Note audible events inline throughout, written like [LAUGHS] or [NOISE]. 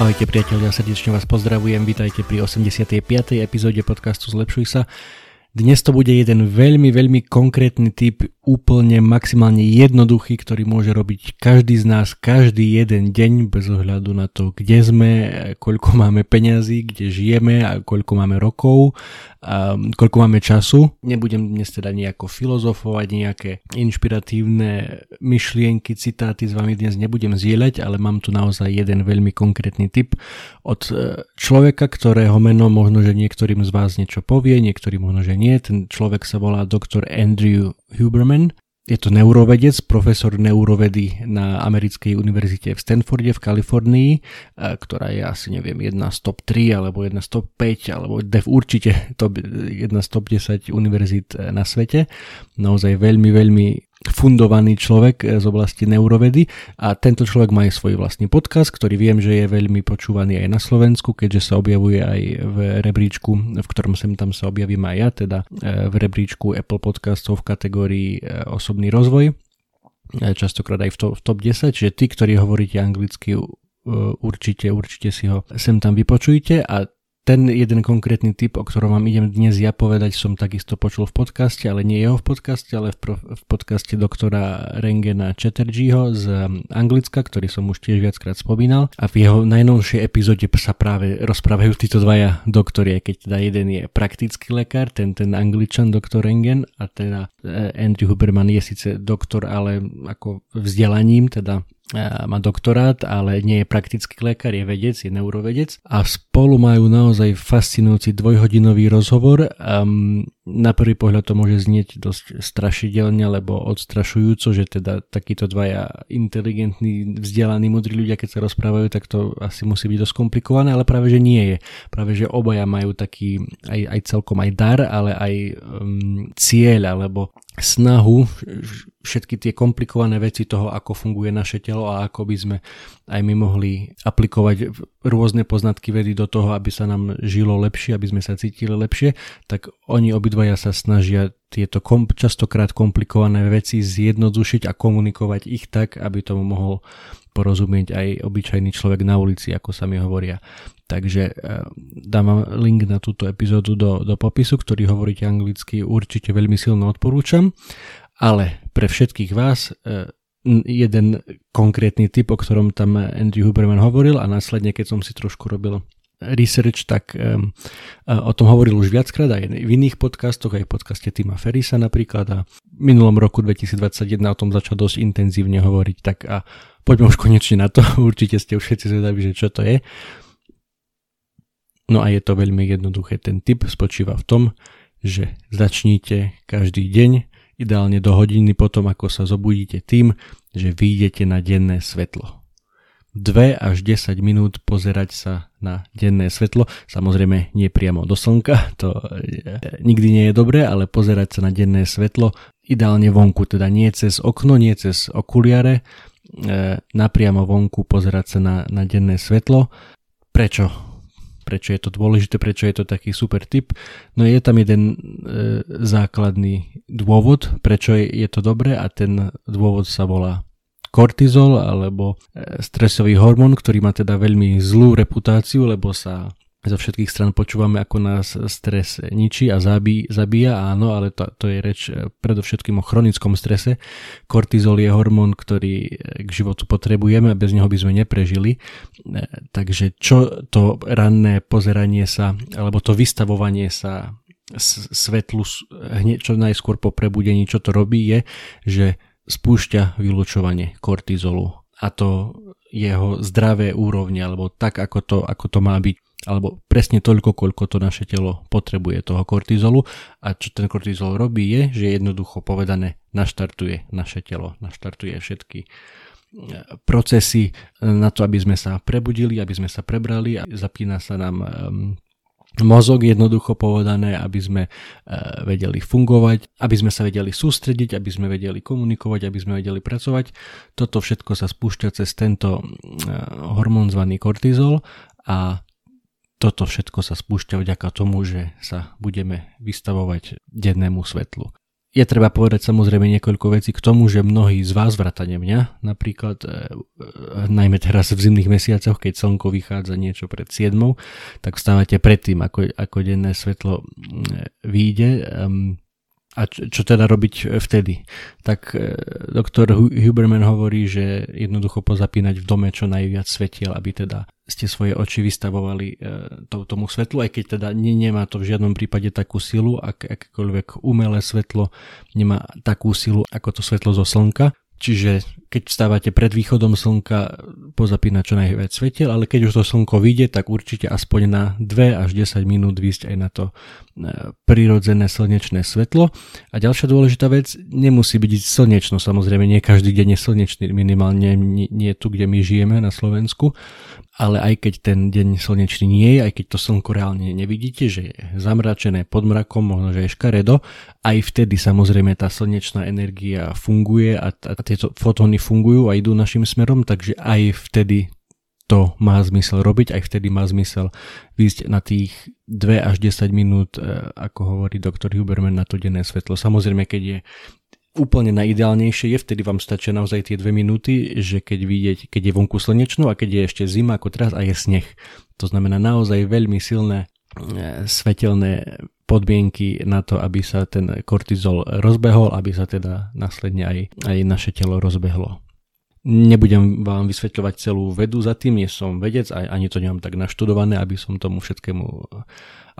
Ahojte priatelia, srdečne vás pozdravujem, vítajte pri 85. epizóde podcastu Zlepšuj sa. Dnes to bude jeden veľmi, veľmi konkrétny typ, úplne maximálne jednoduchý, ktorý môže robiť každý z nás každý jeden deň bez ohľadu na to, kde sme, koľko máme peňazí, kde žijeme a koľko máme rokov a koľko máme času. Nebudem dnes teda nejako filozofovať, nejaké inšpiratívne myšlienky, citáty s vami dnes nebudem zdieľať, ale mám tu naozaj jeden veľmi konkrétny typ od e, človeka, ktorého meno možno, že niektorým z vás niečo povie, niektorým možno, že nie. Ten človek sa volá doktor Andrew Huberman. Je to neurovedec, profesor neurovedy na americkej univerzite v Stanforde v Kalifornii, ktorá je asi neviem jedna z top 3 alebo jedna z top 5 alebo dev určite top, jedna z top 10 univerzít e, na svete. Naozaj veľmi, veľmi fundovaný človek eh, z oblasti neurovedy. A tento človek má aj svoj vlastný podcast, ktorý viem, že je veľmi počúvaný aj na Slovensku, keďže sa objavuje aj v rebríčku, v ktorom sem tam sa objavím aj ja, teda eh, v rebríčku Apple podcastov v kategórii eh, osobný rozvoj. Častokrát aj v, to, v top 10, čiže tí, ktorí hovoríte anglicky, určite, určite si ho sem tam vypočujte. A ten jeden konkrétny typ, o ktorom vám idem dnes ja povedať, som takisto počul v podcaste, ale nie jeho v podcaste, ale v, pro, v podcaste doktora Rengena Chatterjeeho z Anglicka, ktorý som už tiež viackrát spomínal. A v jeho najnovšej epizóde sa práve rozprávajú títo dvaja doktori, keď teda jeden je praktický lekár, ten, ten angličan doktor Rengen a teda eh, Andrew Huberman je síce doktor, ale ako vzdelaním, teda má doktorát, ale nie je praktický lekár, je vedec, je neurovedec a spolu majú naozaj fascinujúci dvojhodinový rozhovor. Um, na prvý pohľad to môže znieť dosť strašidelne, alebo odstrašujúco, že teda takíto dvaja inteligentní, vzdelaní, mudrí ľudia, keď sa rozprávajú, tak to asi musí byť dosť komplikované, ale práve že nie je. Práve že obaja majú taký aj, aj celkom aj dar, ale aj um, cieľ, alebo snahu všetky tie komplikované veci toho, ako funguje naše telo a ako by sme aj my mohli aplikovať rôzne poznatky vedy do toho, aby sa nám žilo lepšie, aby sme sa cítili lepšie, tak oni obidvaja sa snažia tieto kom- častokrát komplikované veci zjednodušiť a komunikovať ich tak, aby tomu mohol porozumieť aj obyčajný človek na ulici, ako sa mi hovoria. Takže e, dám vám link na túto epizódu do, do popisu, ktorý hovoríte anglicky, určite veľmi silno odporúčam. Ale pre všetkých vás e, jeden konkrétny typ, o ktorom tam Andrew Huberman hovoril a následne, keď som si trošku robil research, tak um, o tom hovoril už viackrát aj v iných podcastoch, aj v podcaste Tima Ferisa napríklad a v minulom roku 2021 o tom začal dosť intenzívne hovoriť, tak a poďme už konečne na to, [LAUGHS] určite ste už všetci zvedaví, že čo to je. No a je to veľmi jednoduché, ten tip spočíva v tom, že začnite každý deň ideálne do hodiny potom, ako sa zobudíte tým, že vyjdete na denné svetlo. 2 až 10 minút pozerať sa na denné svetlo, samozrejme nie priamo do slnka, to nikdy nie je dobré, ale pozerať sa na denné svetlo, ideálne vonku, teda nie cez okno, nie cez okuliare, e, napriamo vonku pozerať sa na, na denné svetlo. Prečo? prečo je to dôležité, prečo je to taký super tip. No je tam jeden e, základný dôvod, prečo je, je to dobré a ten dôvod sa volá kortizol alebo e, stresový hormón, ktorý má teda veľmi zlú reputáciu, lebo sa zo všetkých stran počúvame, ako nás stres ničí a zabí, zabíja, áno, ale to, to je reč eh, predovšetkým o chronickom strese. Kortizol je hormón, ktorý eh, k životu potrebujeme a bez neho by sme neprežili. Takže čo to ranné pozeranie sa, alebo to vystavovanie sa svetlu hneď čo najskôr po prebudení, čo to robí je, že spúšťa vylučovanie kortizolu a to jeho zdravé úrovne, alebo tak, ako to, ako to má byť alebo presne toľko, koľko to naše telo potrebuje toho kortizolu. A čo ten kortizol robí je, že jednoducho povedané naštartuje naše telo, naštartuje všetky procesy na to, aby sme sa prebudili, aby sme sa prebrali a zapína sa nám mozog jednoducho povedané, aby sme vedeli fungovať, aby sme sa vedeli sústrediť, aby sme vedeli komunikovať, aby sme vedeli pracovať. Toto všetko sa spúšťa cez tento hormón zvaný kortizol a toto všetko sa spúšťa vďaka tomu, že sa budeme vystavovať dennému svetlu. Je treba povedať samozrejme niekoľko vecí k tomu, že mnohí z vás, vrátane mňa, napríklad e, e, najmä teraz v zimných mesiacoch, keď slnko vychádza niečo pred 7, tak vstávate predtým, ako, ako denné svetlo e, vyjde. Um, a čo, čo teda robiť vtedy? Tak e, doktor Huberman hovorí, že jednoducho pozapínať v dome čo najviac svetiel, aby teda ste svoje oči vystavovali e, to, tomu svetlu, aj keď teda ne, nemá to v žiadnom prípade takú silu, ak, akékoľvek umelé svetlo nemá takú silu ako to svetlo zo slnka. Čiže keď vstávate pred východom slnka, pozapínať čo najviac svetiel, ale keď už to slnko vyjde, tak určite aspoň na 2 až 10 minút výsť aj na to e, prirodzené slnečné svetlo. A ďalšia dôležitá vec, nemusí byť slnečno, samozrejme nie každý deň je slnečný, minimálne nie, tu, kde my žijeme na Slovensku, ale aj keď ten deň slnečný nie je, aj keď to slnko reálne nevidíte, že je zamračené pod mrakom, možno že je škaredo, aj vtedy samozrejme tá slnečná energia funguje a, a tieto fotóny fungujú a idú našim smerom, takže aj vtedy to má zmysel robiť, aj vtedy má zmysel výjsť na tých 2 až 10 minút, e, ako hovorí doktor Huberman, na to denné svetlo. Samozrejme, keď je úplne najideálnejšie je, vtedy vám stačia naozaj tie dve minúty, že keď vidieť, keď je vonku slnečno a keď je ešte zima ako teraz a je sneh. To znamená naozaj veľmi silné e, svetelné podmienky na to, aby sa ten kortizol rozbehol, aby sa teda následne aj, aj naše telo rozbehlo. Nebudem vám vysvetľovať celú vedu za tým, nie som vedec a ani to nemám tak naštudované, aby som tomu všetkému,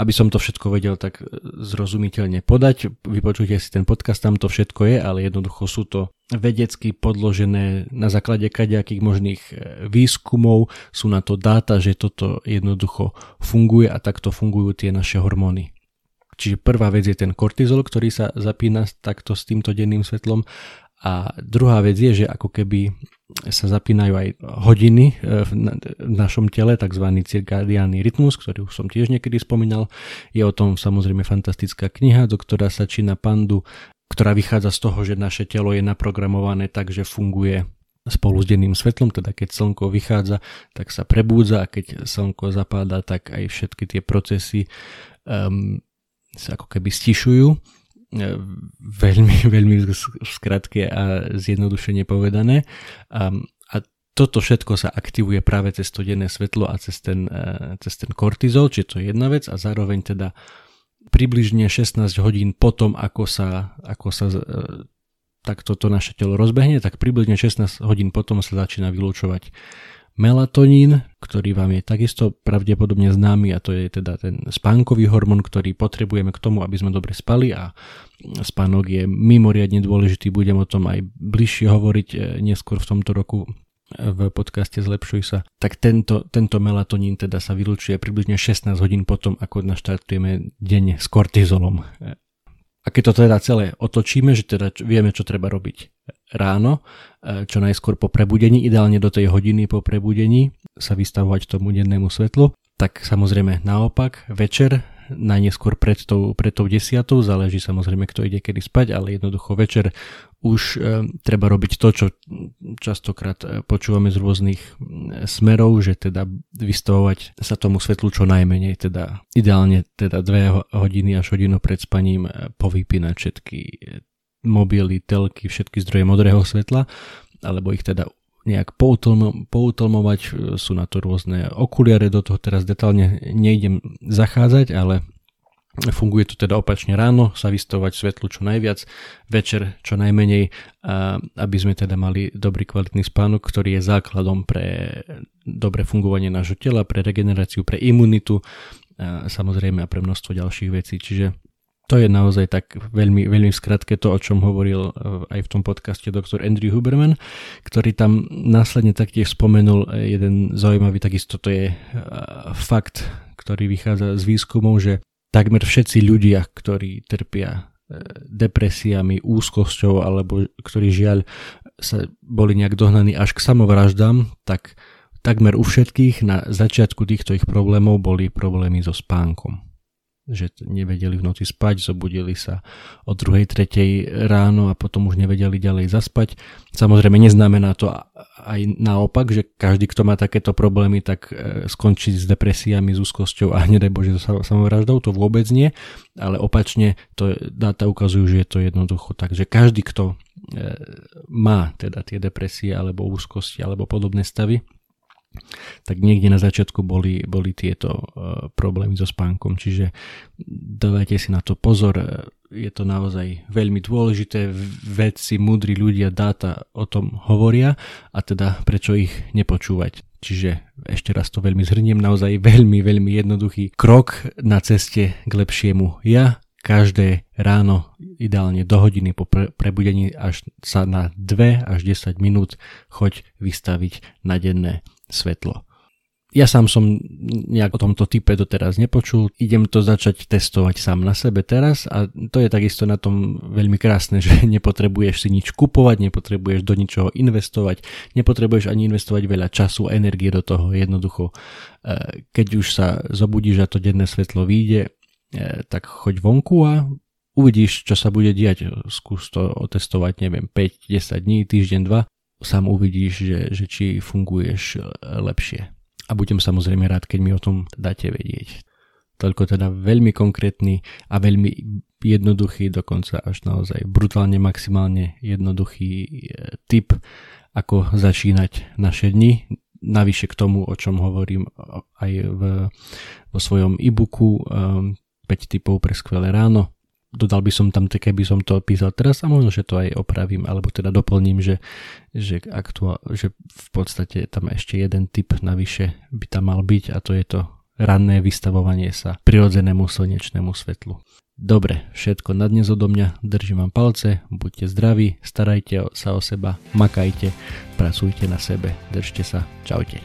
aby som to všetko vedel tak zrozumiteľne podať. Vypočujte si ten podcast, tam to všetko je, ale jednoducho sú to vedecky podložené na základe kadejakých možných e, výskumov, sú na to dáta, že toto jednoducho funguje a takto fungujú tie naše hormóny. Čiže prvá vec je ten kortizol, ktorý sa zapína takto s týmto denným svetlom a druhá vec je, že ako keby sa zapínajú aj hodiny e, v našom tele, tzv. cirkadiálny rytmus, ktorý už som tiež niekedy spomínal. Je o tom samozrejme fantastická kniha doktora Sačina Pandu, ktorá vychádza z toho, že naše telo je naprogramované tak, že funguje spolu s denným svetlom, teda keď slnko vychádza, tak sa prebúdza a keď slnko zapáda, tak aj všetky tie procesy um, sa ako keby stišujú E, veľmi, [LAUGHS] veľmi skratke a zjednodušene povedané. A, a toto všetko sa aktivuje práve cez to denné svetlo a cez ten, e, cez ten kortizol, čiže to je jedna vec a zároveň teda približne 16 hodín potom, ako sa, ako sa e, takto to naše telo rozbehne, tak približne 16 hodín potom sa začína vylúčovať melatonín, ktorý vám je takisto pravdepodobne známy a to je teda ten spánkový hormón, ktorý potrebujeme k tomu, aby sme dobre spali a spánok je mimoriadne dôležitý, budem o tom aj bližšie hovoriť e, neskôr v tomto roku v podcaste Zlepšuj sa, tak tento, tento melatonín teda sa vylúčuje približne 16 hodín potom, ako naštartujeme deň s kortizolom. A keď to teda celé otočíme, že teda vieme, čo treba robiť ráno, e, čo najskôr po prebudení, ideálne do tej hodiny po prebudení sa vystavovať tomu dennému svetlu, tak samozrejme naopak večer najneskôr pred tou, pred tou desiatou, záleží samozrejme kto ide kedy spať, ale jednoducho večer už e, treba robiť to, čo častokrát e, počúvame z rôznych smerov, že teda vystavovať sa tomu svetlu čo najmenej, teda ideálne teda dve hodiny až hodinu pred spaním e, povypínať všetky mobily, telky, všetky zdroje modrého svetla, alebo ich teda nejak poutlmovať, sú na to rôzne okuliare, do toho teraz detálne nejdem zachádzať, ale funguje to teda opačne ráno, sa vystavovať svetlu čo najviac, večer čo najmenej, aby sme teda mali dobrý kvalitný spánok, ktorý je základom pre dobré fungovanie nášho tela, pre regeneráciu, pre imunitu, samozrejme a pre množstvo ďalších vecí. Čiže To je naozaj tak veľmi, veľmi skratke to, o čom hovoril eh, aj v tom podcaste doktor Andrew Huberman, ktorý tam následne taktiež spomenul jeden zaujímavý, takisto to je eh, fakt, ktorý vychádza z výskumov, že takmer všetci ľudia, ktorí trpia depresiami, úzkosťou alebo ktorí žiaľ sa boli nejak dohnaní až k samovraždám, tak takmer u všetkých na začiatku týchto ich problémov boli problémy so spánkom že nevedeli v noci spať, zobudili sa o druhej, tretej ráno a potom už nevedeli ďalej zaspať. Samozrejme neznamená to aj naopak, že každý, kto má takéto problémy, tak e, skončí s depresiami, s úzkosťou a nedaj Bože so samovraždou, to vôbec nie, ale opačne to dáta ukazujú, že je to jednoducho tak, že každý, kto e, má teda tie depresie alebo úzkosti alebo podobné stavy, tak niekde na začiatku boli, boli tieto uh, problémy so spánkom, čiže dávajte si na to pozor, je to naozaj veľmi dôležité, vedci, múdri ľudia, dáta o tom hovoria a teda prečo ich nepočúvať. Čiže ešte raz to veľmi zhrniem, naozaj [LAUGHS] veľmi, veľmi jednoduchý krok na ceste k lepšiemu. Ja, každé ráno, ideálne do hodiny po pre- prebudení až sa na 2 až 10 minút choď vystaviť na denné svetlo. Ja sám som nejak o tomto type doteraz nepočul, idem to začať testovať sám na sebe teraz a to je takisto na tom veľmi krásne, že [LAUGHS] nepotrebuješ si nič kupovať, nepotrebuješ do ničoho investovať, nepotrebuješ ani investovať veľa času, energie do toho, jednoducho e, keď už sa zobudíš a to denné svetlo vyjde, tak choď vonku a uvidíš, čo sa bude diať. Skús to otestovať, neviem, 5, 10 dní, týždeň, 2 sám uvidíš, že, že či funguješ e, lepšie. A budem samozrejme rád, keď mi o tom dáte vedieť. Toľko teda veľmi konkrétny a veľmi jednoduchý, dokonca až naozaj brutálne maximálne jednoduchý e, tip, ako začínať naše dni. Navyše k tomu, o čom hovorím aj v, vo svojom e-booku 5 tipov pre skvelé ráno, dodal by som tam, keby som to písal teraz a možno, že to aj opravím, alebo teda doplním, že, že, aktuál, že v podstate tam ešte jeden typ navyše by tam mal byť a to je to ranné vystavovanie sa prirodzenému slnečnému svetlu. Dobre, všetko na dnes odo mňa, držím vám palce, buďte zdraví, starajte sa o seba, makajte, pracujte na sebe, držte sa, čaute.